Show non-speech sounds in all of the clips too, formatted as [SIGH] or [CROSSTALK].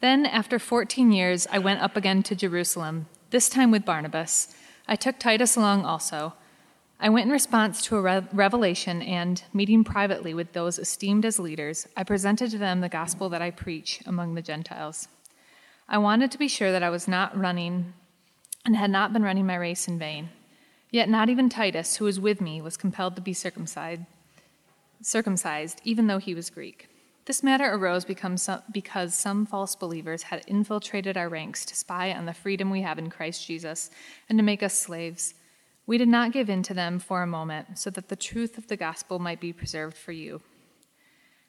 Then, after 14 years, I went up again to Jerusalem, this time with Barnabas. I took Titus along also. I went in response to a re- revelation, and, meeting privately with those esteemed as leaders, I presented to them the gospel that I preach among the Gentiles. I wanted to be sure that I was not running and had not been running my race in vain. Yet not even Titus, who was with me, was compelled to be circumcised, circumcised even though he was Greek. This matter arose because some false believers had infiltrated our ranks to spy on the freedom we have in Christ Jesus and to make us slaves. We did not give in to them for a moment, so that the truth of the gospel might be preserved for you.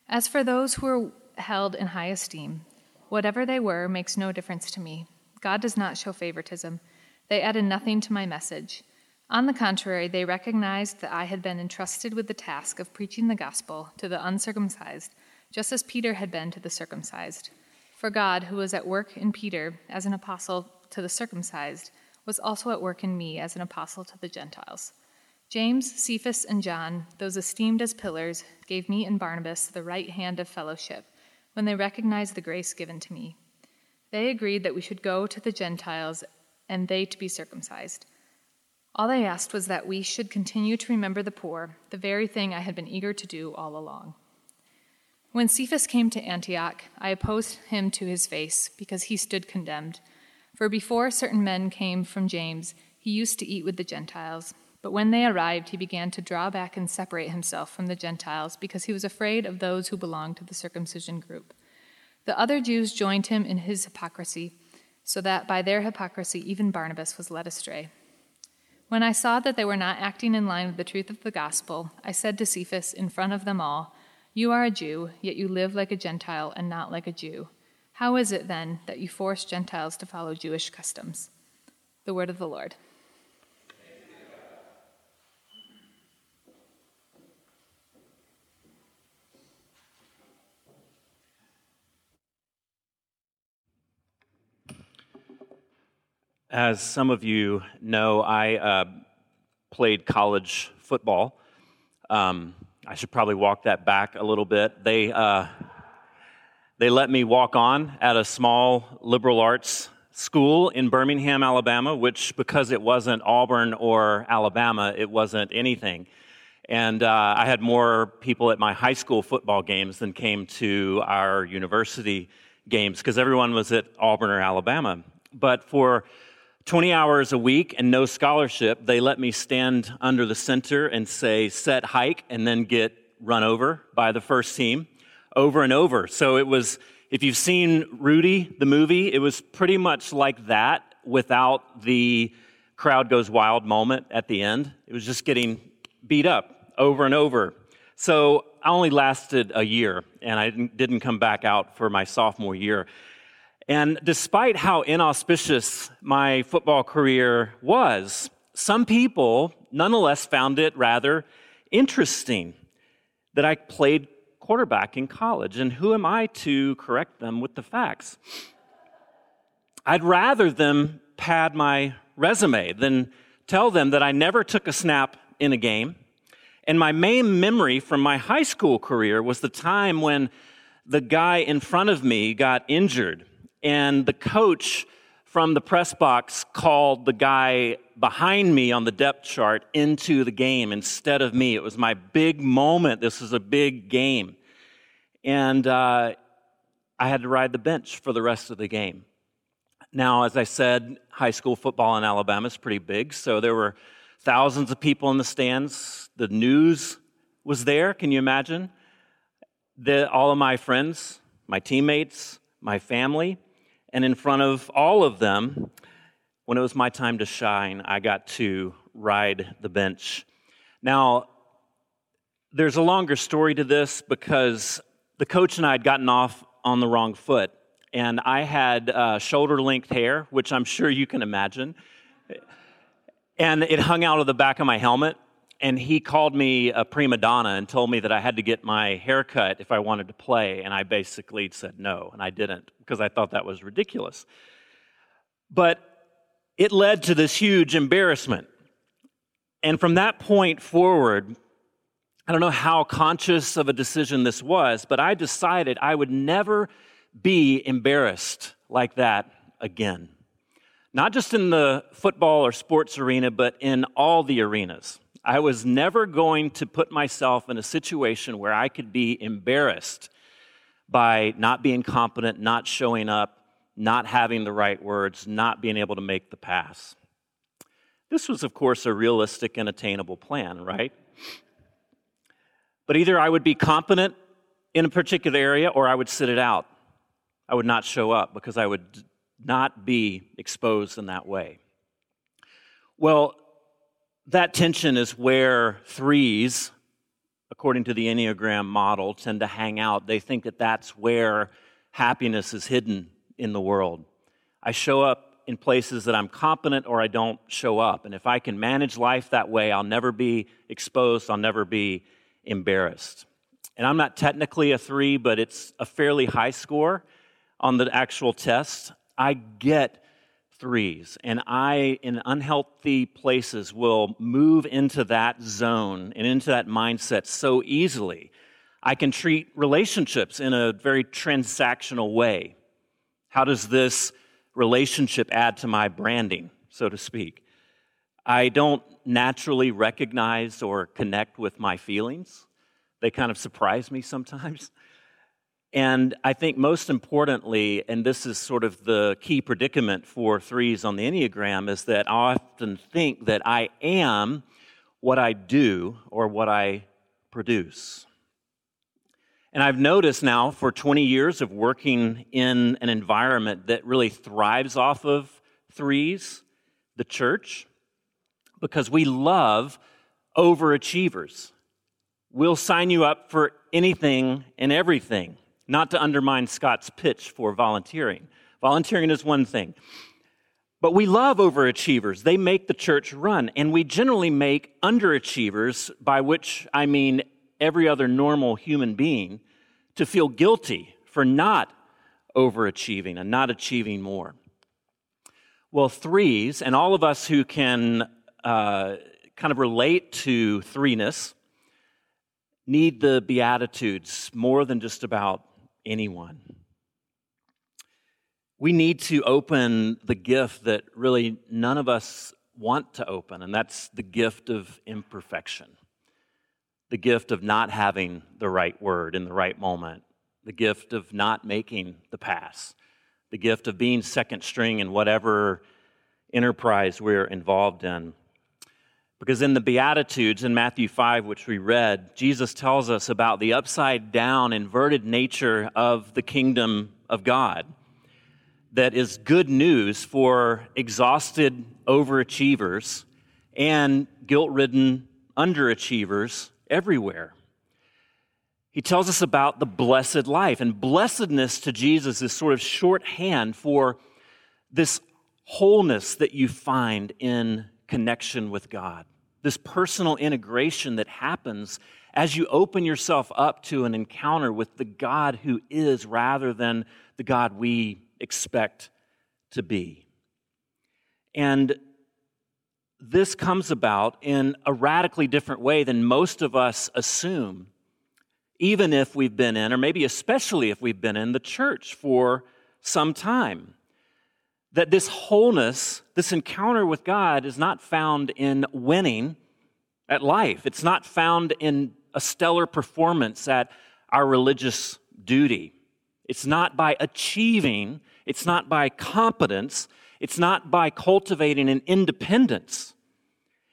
As for those who are held in high esteem, whatever they were makes no difference to me. God does not show favoritism. They added nothing to my message. On the contrary, they recognized that I had been entrusted with the task of preaching the gospel to the uncircumcised just as Peter had been to the circumcised. For God, who was at work in Peter as an apostle to the circumcised, was also at work in me as an apostle to the Gentiles. James, Cephas, and John, those esteemed as pillars, gave me and Barnabas the right hand of fellowship when they recognized the grace given to me. They agreed that we should go to the Gentiles and they to be circumcised. All they asked was that we should continue to remember the poor, the very thing I had been eager to do all along. When Cephas came to Antioch, I opposed him to his face, because he stood condemned. For before certain men came from James, he used to eat with the Gentiles. But when they arrived, he began to draw back and separate himself from the Gentiles, because he was afraid of those who belonged to the circumcision group. The other Jews joined him in his hypocrisy, so that by their hypocrisy even Barnabas was led astray. When I saw that they were not acting in line with the truth of the gospel, I said to Cephas in front of them all, you are a Jew, yet you live like a Gentile and not like a Jew. How is it then that you force Gentiles to follow Jewish customs? The word of the Lord. As some of you know, I uh, played college football. Um, I should probably walk that back a little bit. They, uh, they let me walk on at a small liberal arts school in Birmingham, Alabama, which, because it wasn't Auburn or Alabama, it wasn't anything. And uh, I had more people at my high school football games than came to our university games because everyone was at Auburn or Alabama. But for 20 hours a week and no scholarship, they let me stand under the center and say, set hike, and then get run over by the first team over and over. So it was, if you've seen Rudy, the movie, it was pretty much like that without the crowd goes wild moment at the end. It was just getting beat up over and over. So I only lasted a year, and I didn't come back out for my sophomore year. And despite how inauspicious my football career was, some people nonetheless found it rather interesting that I played quarterback in college. And who am I to correct them with the facts? I'd rather them pad my resume than tell them that I never took a snap in a game. And my main memory from my high school career was the time when the guy in front of me got injured and the coach from the press box called the guy behind me on the depth chart into the game instead of me. It was my big moment. This was a big game. And uh, I had to ride the bench for the rest of the game. Now, as I said, high school football in Alabama is pretty big, so there were thousands of people in the stands. The news was there. Can you imagine? The, all of my friends, my teammates, my family, and in front of all of them, when it was my time to shine, I got to ride the bench. Now, there's a longer story to this because the coach and I had gotten off on the wrong foot. And I had uh, shoulder length hair, which I'm sure you can imagine. And it hung out of the back of my helmet and he called me a prima donna and told me that I had to get my hair cut if I wanted to play. And I basically said no, and I didn't because I thought that was ridiculous. But it led to this huge embarrassment. And from that point forward, I don't know how conscious of a decision this was, but I decided I would never be embarrassed like that again. Not just in the football or sports arena, but in all the arenas. I was never going to put myself in a situation where I could be embarrassed by not being competent, not showing up, not having the right words, not being able to make the pass. This was, of course, a realistic and attainable plan, right? But either I would be competent in a particular area or I would sit it out. I would not show up because I would not be exposed in that way. Well, that tension is where threes, according to the Enneagram model, tend to hang out. They think that that's where happiness is hidden in the world. I show up in places that I'm competent or I don't show up. And if I can manage life that way, I'll never be exposed, I'll never be embarrassed. And I'm not technically a three, but it's a fairly high score on the actual test. I get threes, and I, in unhealthy places, will move into that zone and into that mindset so easily. I can treat relationships in a very transactional way. How does this relationship add to my branding, so to speak? I don't naturally recognize or connect with my feelings. They kind of surprise me sometimes. And I think most importantly, and this is sort of the key predicament for threes on the Enneagram, is that I often think that I am what I do or what I produce. And I've noticed now for 20 years of working in an environment that really thrives off of threes, the church, because we love overachievers. We'll sign you up for anything and everything, not to undermine Scott's pitch for volunteering. Volunteering is one thing. But we love overachievers. They make the church run. And we generally make underachievers, by which I mean every other normal human being to feel guilty for not overachieving and not achieving more. Well, threes, and all of us who can uh, kind of relate to threeness, need the Beatitudes more than just about anyone. We need to open the gift that really none of us want to open, and that's the gift of imperfection the gift of not having the right word in the right moment, the gift of not making the pass, the gift of being second string in whatever enterprise we're involved in. Because in the Beatitudes in Matthew 5, which we read, Jesus tells us about the upside down, inverted nature of the kingdom of God that is good news for exhausted overachievers and guilt ridden underachievers everywhere. He tells us about the blessed life, and blessedness to Jesus is sort of shorthand for this wholeness that you find in connection with God, this personal integration that happens as you open yourself up to an encounter with the God who is rather than the God we expect to be. And this comes about in a radically different way than most of us assume, even if we've been in, or maybe especially if we've been in the church for some time. That this wholeness, this encounter with God, is not found in winning at life. It's not found in a stellar performance at our religious duty. It's not by achieving, it's not by competence, it's not by cultivating an independence.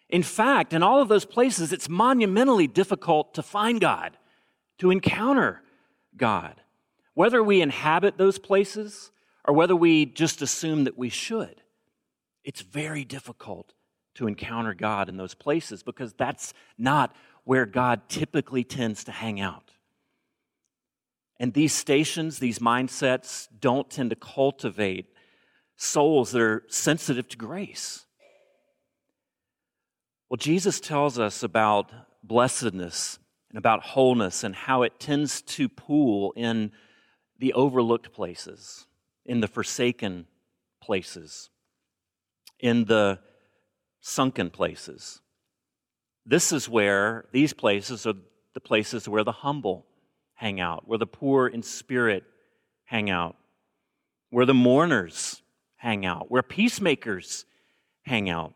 In fact, in all of those places, it's monumentally difficult to find God, to encounter God. Whether we inhabit those places or whether we just assume that we should, it's very difficult to encounter God in those places because that's not where God typically tends to hang out. And these stations, these mindsets, don't tend to cultivate souls that are sensitive to grace. Well, Jesus tells us about blessedness and about wholeness and how it tends to pool in the overlooked places, in the forsaken places, in the sunken places. This is where these places are the places where the humble hang out, where the poor in spirit hang out, where the mourners hang out, where peacemakers hang out,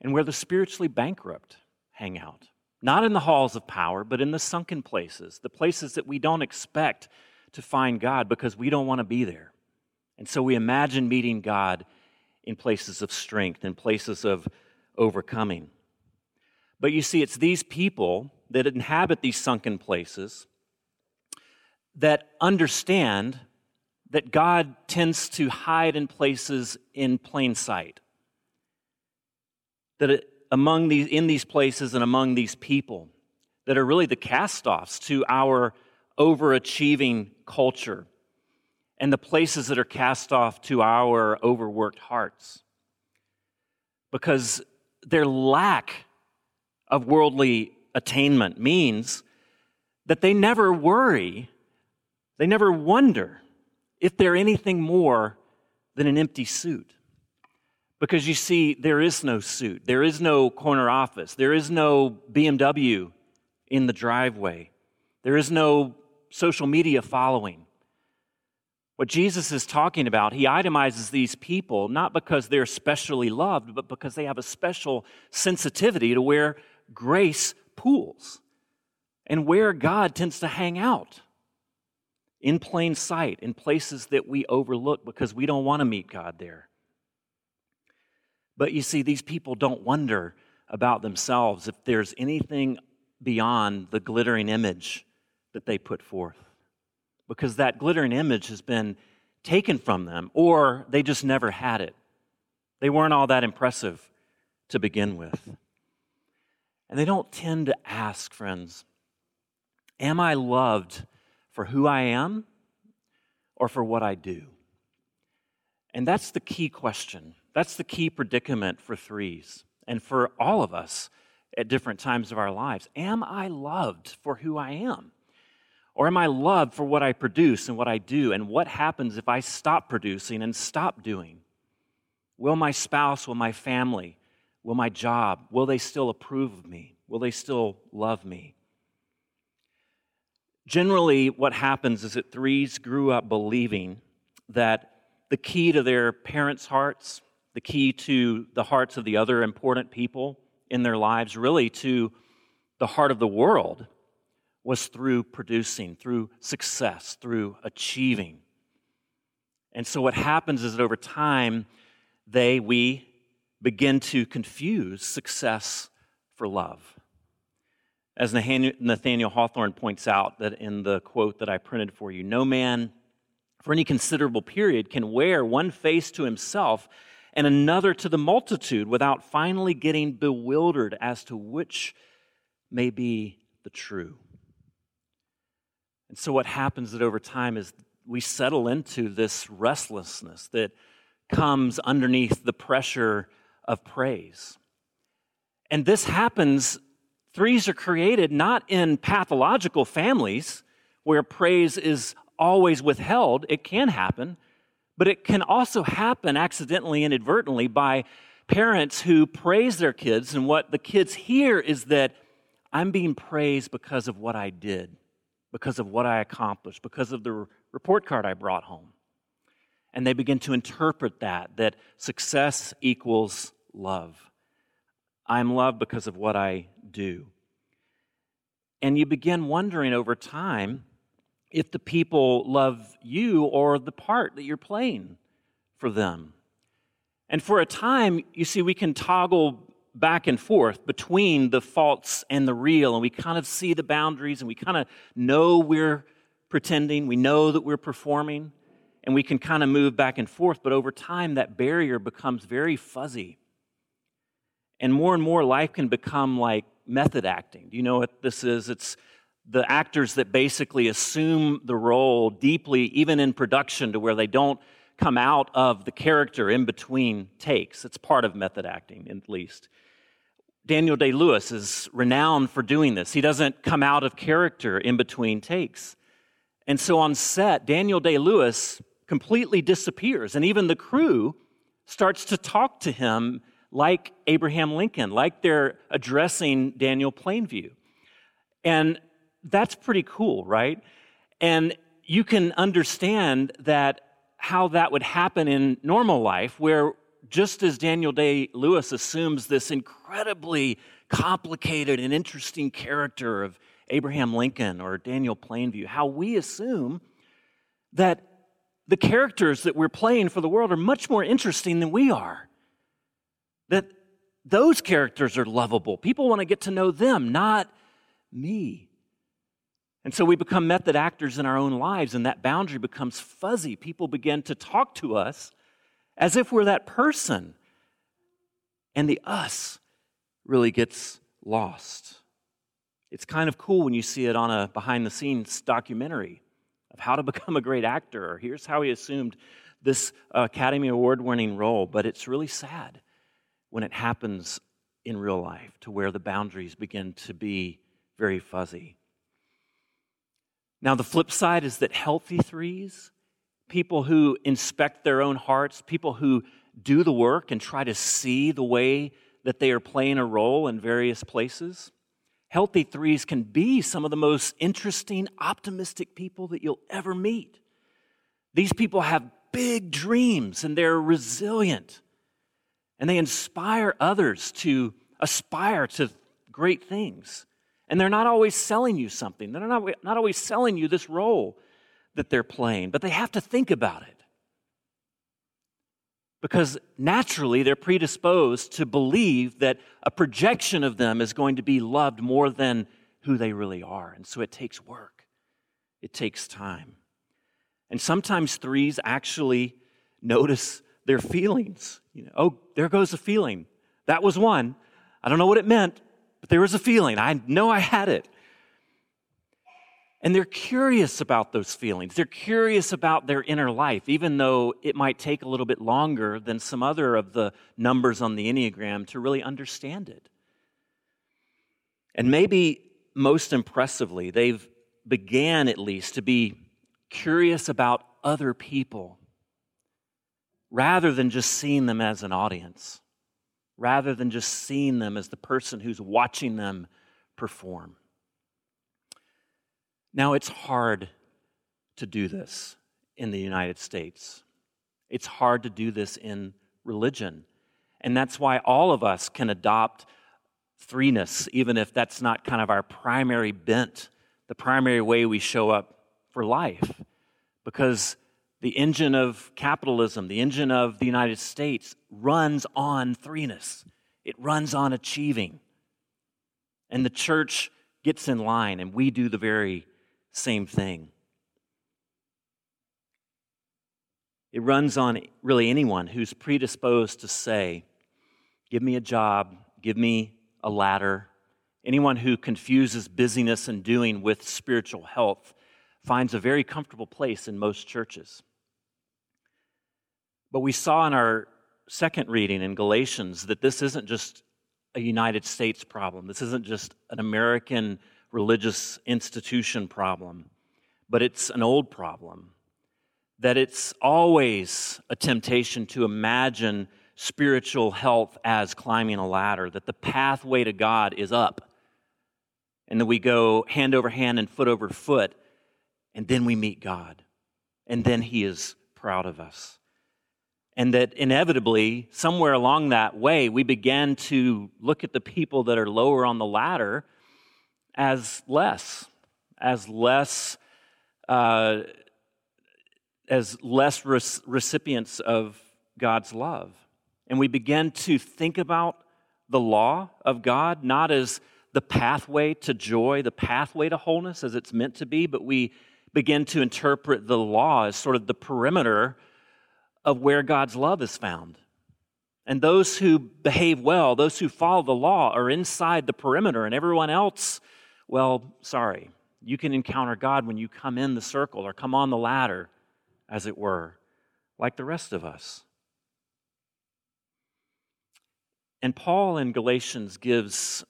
and where the spiritually bankrupt hang out. Not in the halls of power, but in the sunken places, the places that we don't expect to find God because we don't want to be there. And so we imagine meeting God in places of strength, in places of overcoming. But you see, it's these people that inhabit these sunken places that understand that God tends to hide in places in plain sight. That it, among these, in these places and among these people, that are really the cast offs to our overachieving culture and the places that are cast off to our overworked hearts. Because their lack of worldly attainment means that they never worry, they never wonder if they're anything more than an empty suit. Because you see, there is no suit, there is no corner office, there is no BMW in the driveway, there is no social media following. What Jesus is talking about, he itemizes these people not because they're specially loved, but because they have a special sensitivity to where grace pools and where God tends to hang out in plain sight, in places that we overlook because we don't want to meet God there. But you see, these people don't wonder about themselves if there's anything beyond the glittering image that they put forth. Because that glittering image has been taken from them, or they just never had it. They weren't all that impressive to begin with. And they don't tend to ask, friends, Am I loved for who I am or for what I do? And that's the key question. That's the key predicament for threes and for all of us at different times of our lives. Am I loved for who I am? Or am I loved for what I produce and what I do? And what happens if I stop producing and stop doing? Will my spouse, will my family, will my job, will they still approve of me? Will they still love me? Generally, what happens is that threes grew up believing that the key to their parents' hearts, the key to the hearts of the other important people in their lives, really to the heart of the world, was through producing, through success, through achieving. And so what happens is that over time, they, we, begin to confuse success for love. As Nathaniel Hawthorne points out that in the quote that I printed for you, no man for any considerable period can wear one face to himself and another to the multitude without finally getting bewildered as to which may be the true. And so, what happens that over time is we settle into this restlessness that comes underneath the pressure of praise. And this happens, threes are created not in pathological families where praise is always withheld. It can happen, but it can also happen accidentally, inadvertently, by parents who praise their kids, and what the kids hear is that I'm being praised because of what I did, because of what I accomplished, because of the report card I brought home. And they begin to interpret that, that success equals love. I'm loved because of what I do. And you begin wondering over time if the people love you or the part that you're playing for them. And for a time, you see, we can toggle back and forth between the false and the real, and we kind of see the boundaries and we kind of know we're pretending, we know that we're performing, and we can kind of move back and forth. But over time, that barrier becomes very fuzzy. And more and more, life can become like method acting. Do you know what this is? It's the actors that basically assume the role deeply, even in production, to where they don't come out of the character in between takes. It's part of method acting, at least. Daniel Day Lewis is renowned for doing this. He doesn't come out of character in between takes. And so on set, Daniel Day Lewis completely disappears, and even the crew starts to talk to him like Abraham Lincoln, like they're addressing Daniel Plainview. And that's pretty cool, right? And you can understand that how that would happen in normal life, where just as Daniel Day Lewis assumes this incredibly complicated and interesting character of Abraham Lincoln or Daniel Plainview, how we assume that the characters that we're playing for the world are much more interesting than we are. That those characters are lovable. People want to get to know them, not me. And so we become method actors in our own lives, and that boundary becomes fuzzy. People begin to talk to us as if we're that person. And the us really gets lost. It's kind of cool when you see it on a behind the scenes documentary of how to [LAUGHS] become a great actor, or here's how he assumed this Academy Award winning role. But it's really sad when it happens in real life to where the boundaries begin to be very fuzzy. Now, the flip side is that healthy threes, people who inspect their own hearts, people who do the work and try to see the way that they are playing a role in various places, healthy threes can be some of the most interesting, optimistic people that you'll ever meet. These people have big dreams and they're resilient and they inspire others to aspire to great things. And they're not always selling you something, they're not, not always selling you this role that they're playing, but they have to think about it. Because naturally, they're predisposed to believe that a projection of them is going to be loved more than who they really are. And so it takes work, it takes time. And sometimes threes actually notice their feelings. You know, oh, there goes a feeling. That was one. I don't know what it meant, but there was a feeling. I know I had it. And they're curious about those feelings. They're curious about their inner life, even though it might take a little bit longer than some other of the numbers on the Enneagram to really understand it. And maybe most impressively, they've began at least to be curious about other people rather than just seeing them as an audience, rather than just seeing them as the person who's watching them perform. Now, it's hard to do this in the United States. It's hard to do this in religion. And that's why all of us can adopt threeness, even if that's not kind of our primary bent, the primary way we show up for life. Because the engine of capitalism, the engine of the United States, runs on threeness, it runs on achieving. And the church gets in line, and we do the very same thing. It runs on really anyone who's predisposed to say, Give me a job, give me a ladder. Anyone who confuses busyness and doing with spiritual health finds a very comfortable place in most churches. But we saw in our second reading in Galatians that this isn't just a United States problem. This isn't just an American religious institution problem, but it's an old problem. That it's always a temptation to imagine spiritual health as climbing a ladder, that the pathway to God is up, and that we go hand over hand and foot over foot, and then we meet God, and then He is proud of us. And that inevitably, somewhere along that way, we began to look at the people that are lower on the ladder as less, as less, uh, as less re- recipients of God's love. And we begin to think about the law of God not as the pathway to joy, the pathway to wholeness as it's meant to be, but we begin to interpret the law as sort of the perimeter of where God's love is found. And those who behave well, those who follow the law, are inside the perimeter, and everyone else well, sorry. You can encounter God when you come in the circle or come on the ladder, as it were, like the rest of us. And Paul in Galatians gives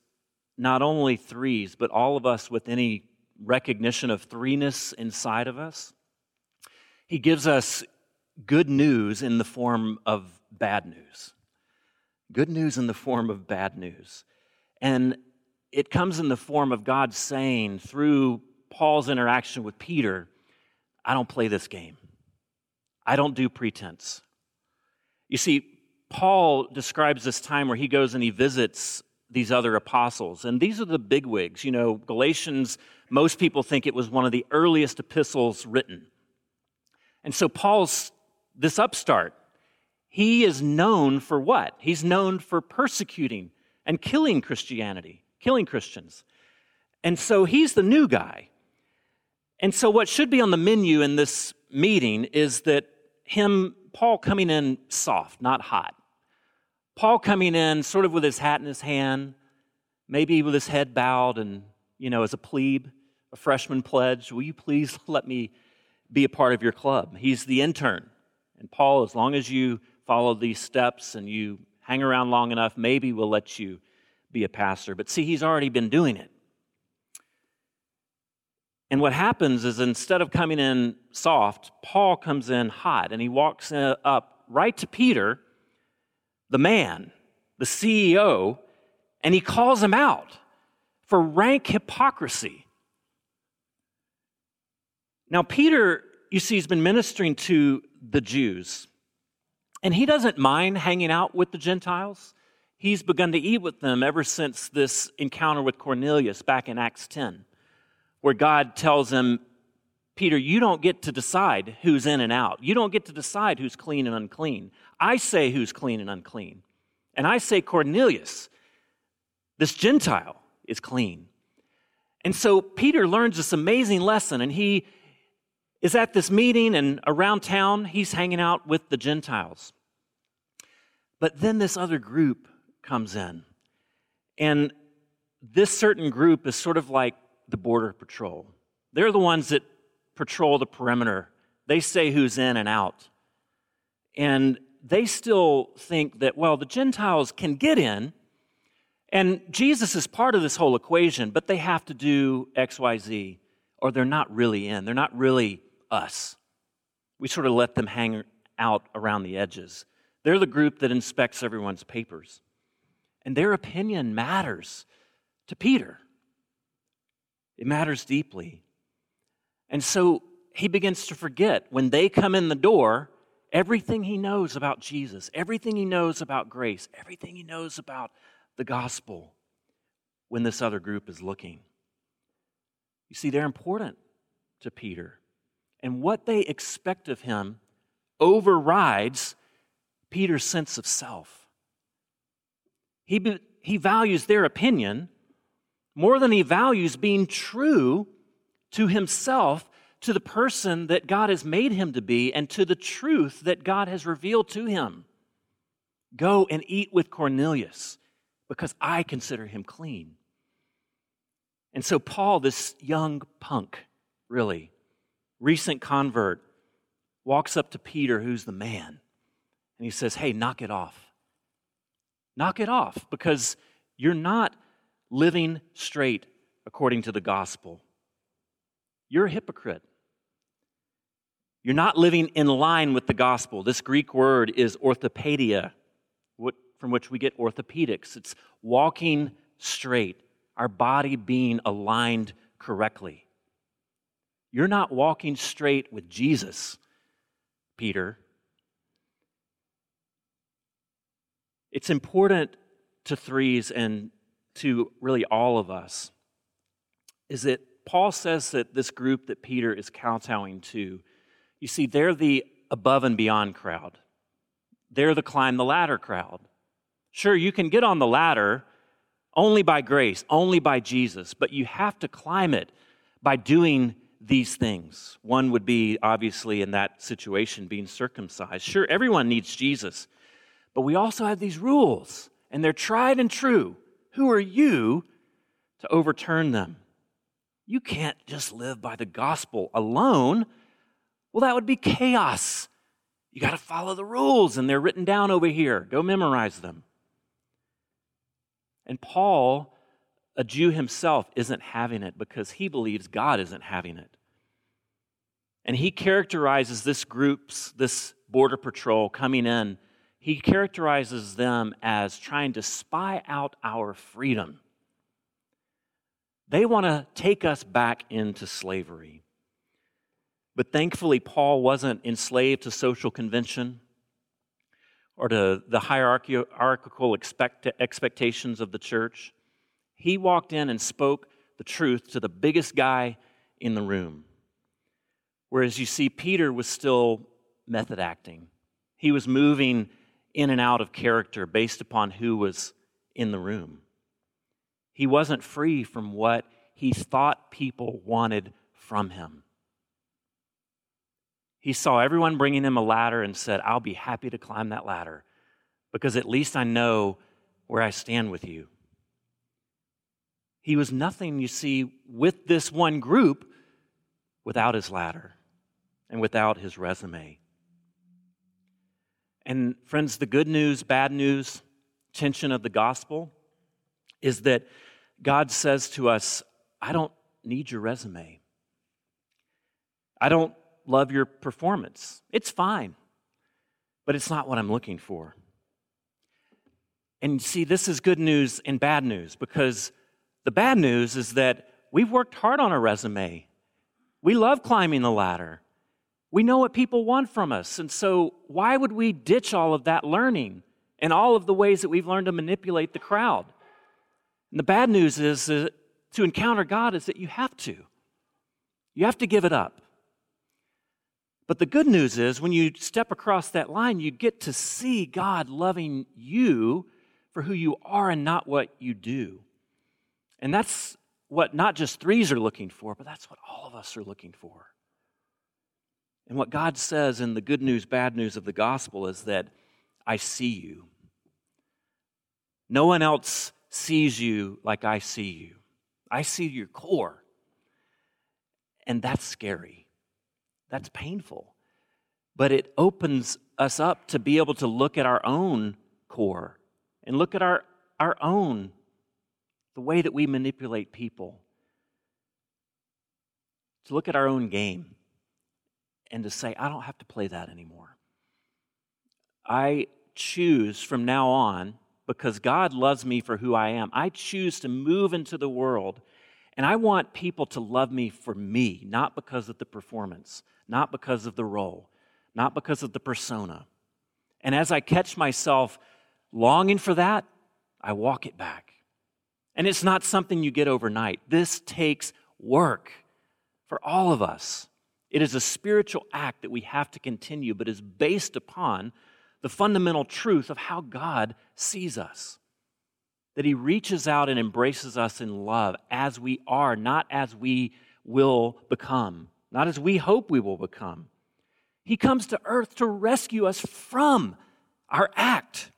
not only threes, but all of us with any recognition of threeness inside of us. He gives us good news in the form of bad news. Good news in the form of bad news. And it comes in the form of God saying through Paul's interaction with Peter, I don't play this game. I don't do pretense. You see, Paul describes this time where he goes and he visits these other apostles. And these are the bigwigs. You know, Galatians, most people think it was one of the earliest epistles written. And so Paul's this upstart. He is known for what? He's known for persecuting and killing Christianity, killing Christians. And so he's the new guy. And so what should be on the menu in this meeting is that him, Paul, coming in soft, not hot. Paul coming in sort of with his hat in his hand, maybe with his head bowed and, you know, as a plebe, a freshman pledge, will you please [LAUGHS] let me be a part of your club? He's the intern. And Paul, as long as you follow these steps and you hang around long enough, maybe we'll let you be a pastor. But see, he's already been doing it. And what happens is instead of coming in soft, Paul comes in hot and he walks up right to Peter the man, the CEO, and he calls him out for rank hypocrisy. Now, Peter, you see, he's been ministering to the Jews, and he doesn't mind hanging out with the Gentiles. He's begun to eat with them ever since this encounter with Cornelius back in Acts 10, where God tells him, Peter, you don't get to decide who's in and out. You don't get to decide who's clean and unclean. I say who's clean and unclean. And I say Cornelius, this Gentile, is clean. And so Peter learns this amazing lesson, and he is at this meeting and around town, he's hanging out with the Gentiles. But then this other group comes in. And this certain group is sort of like the Border Patrol. They're the ones that patrol the perimeter, they say who's in and out. And they still think that, well, the Gentiles can get in, and Jesus is part of this whole equation, but they have to do X, Y, Z, or they're not really in. They're not really us. We sort of let them hang out around the edges. They're the group that inspects everyone's papers. And their opinion matters to Peter. It matters deeply. And so he begins to forget when they come in the door, everything he knows about Jesus, everything he knows about grace, everything he knows about the gospel when this other group is looking. You see, they're important to Peter. And what they expect of him overrides Peter's sense of self. He, he values their opinion more than he values being true to himself to the person that God has made him to be and to the truth that God has revealed to him. Go and eat with Cornelius because I consider him clean. And so, Paul, this young punk, really, recent convert, walks up to Peter, who's the man, and he says, Hey, knock it off. Knock it off because you're not living straight according to the gospel. You're a hypocrite. You're not living in line with the gospel. This Greek word is orthopedia, from which we get orthopedics. It's walking straight, our body being aligned correctly. You're not walking straight with Jesus, Peter. It's important to threes and to really all of us is that Paul says that this group that Peter is kowtowing to you see, they're the above and beyond crowd. They're the climb the ladder crowd. Sure, you can get on the ladder only by grace, only by Jesus, but you have to climb it by doing these things. One would be, obviously, in that situation, being circumcised. Sure, everyone needs Jesus, but we also have these rules, and they're tried and true. Who are you to overturn them? You can't just live by the gospel alone. Well, that would be chaos. You got to follow the rules, and they're written down over here. Go memorize them. And Paul, a Jew himself, isn't having it because he believes God isn't having it. And he characterizes this group's, this border patrol coming in, he characterizes them as trying to spy out our freedom. They want to take us back into slavery. But thankfully, Paul wasn't enslaved to social convention or to the hierarchical expect- expectations of the church. He walked in and spoke the truth to the biggest guy in the room. Whereas you see, Peter was still method acting. He was moving in and out of character based upon who was in the room. He wasn't free from what he thought people wanted from him. He saw everyone bringing him a ladder and said, I'll be happy to climb that ladder because at least I know where I stand with you. He was nothing, you see, with this one group without his ladder and without his resume. And, friends, the good news, bad news, tension of the gospel is that God says to us, I don't need your resume. I don't love your performance. It's fine, but it's not what I'm looking for. And see, this is good news and bad news because the bad news is that we've worked hard on a resume. We love climbing the ladder. We know what people want from us. And so, why would we ditch all of that learning and all of the ways that we've learned to manipulate the crowd? And the bad news is that to encounter God is that you have to. You have to give it up. But the good news is when you step across that line, you get to see God loving you for who you are and not what you do. And that's what not just threes are looking for, but that's what all of us are looking for. And what God says in the good news, bad news of the gospel is that I see you. No one else sees you like I see you. I see your core. And that's scary. That's painful. But it opens us up to be able to look at our own core and look at our, our own, the way that we manipulate people, to look at our own game and to say, I don't have to play that anymore. I choose from now on, because God loves me for who I am, I choose to move into the world and I want people to love me for me, not because of the performance, not because of the role, not because of the persona. And as I catch myself longing for that, I walk it back. And it's not something you get overnight. This takes work for all of us. It is a spiritual act that we have to continue, but is based upon the fundamental truth of how God sees us. That He reaches out and embraces us in love as we are, not as we will become, not as we hope we will become. He comes to earth to rescue us from our act,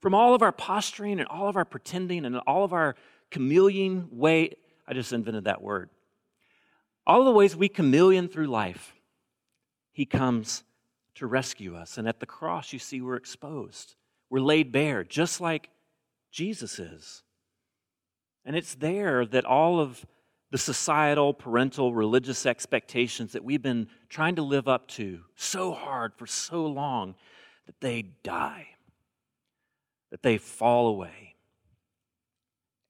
from all of our posturing and all of our pretending and all of our chameleon way. I just invented that word all the ways we chameleon through life, He comes to rescue us. And at the cross, you see, we're exposed. We're laid bare, just like Jesus is. And it's there that all of the societal, parental, religious expectations that we've been trying to live up to so hard for so long that they die, that they fall away.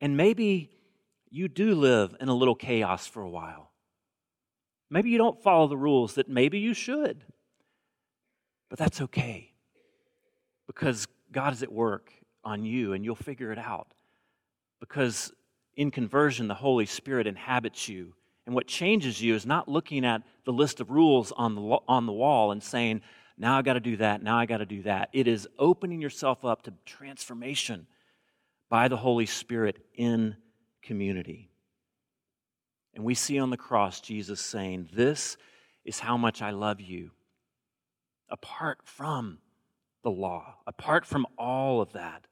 And maybe you do live in a little chaos for a while. Maybe you don't follow the rules that maybe you should. But that's okay because God is at work on you and you'll figure it out. Because in conversion, the Holy Spirit inhabits you. And what changes you is not looking at the list of rules on the, on the wall and saying, now I got to do that, now I got to do that. It is opening yourself up to transformation by the Holy Spirit in community. And we see on the cross Jesus saying, This is how much I love you. Apart from the law, apart from all of that.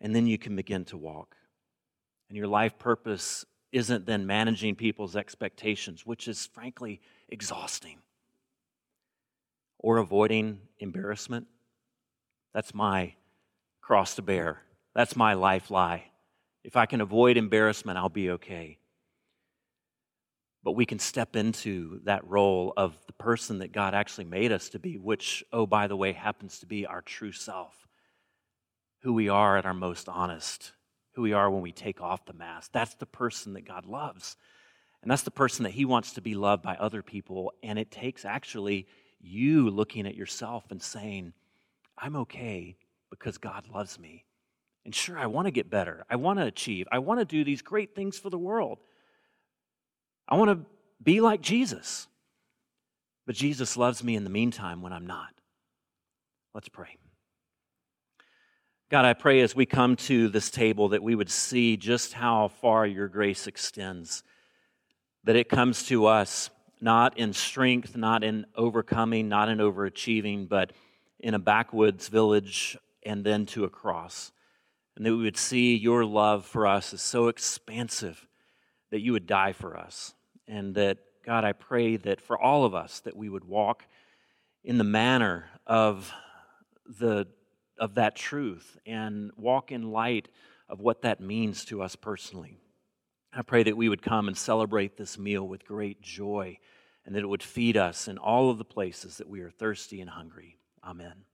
And then you can begin to walk. And your life purpose isn't then managing people's expectations, which is frankly exhausting, or avoiding embarrassment. That's my cross to bear. That's my life lie. If I can avoid embarrassment, I'll be okay but we can step into that role of the person that God actually made us to be, which, oh, by the way, happens to be our true self, who we are at our most honest, who we are when we take off the mask. That's the person that God loves. And that's the person that he wants to be loved by other people. And it takes actually you looking at yourself and saying, I'm okay because God loves me. And sure, I want to get better. I want to achieve. I want to do these great things for the world. I want to be like Jesus. But Jesus loves me in the meantime when I'm not. Let's pray. God, I pray as we come to this table that we would see just how far your grace extends, that it comes to us not in strength, not in overcoming, not in overachieving, but in a backwoods village and then to a cross. And that we would see your love for us is so expansive that you would die for us. And that, God, I pray that for all of us, that we would walk in the manner of the of that truth and walk in light of what that means to us personally. I pray that we would come and celebrate this meal with great joy and that it would feed us in all of the places that we are thirsty and hungry. Amen.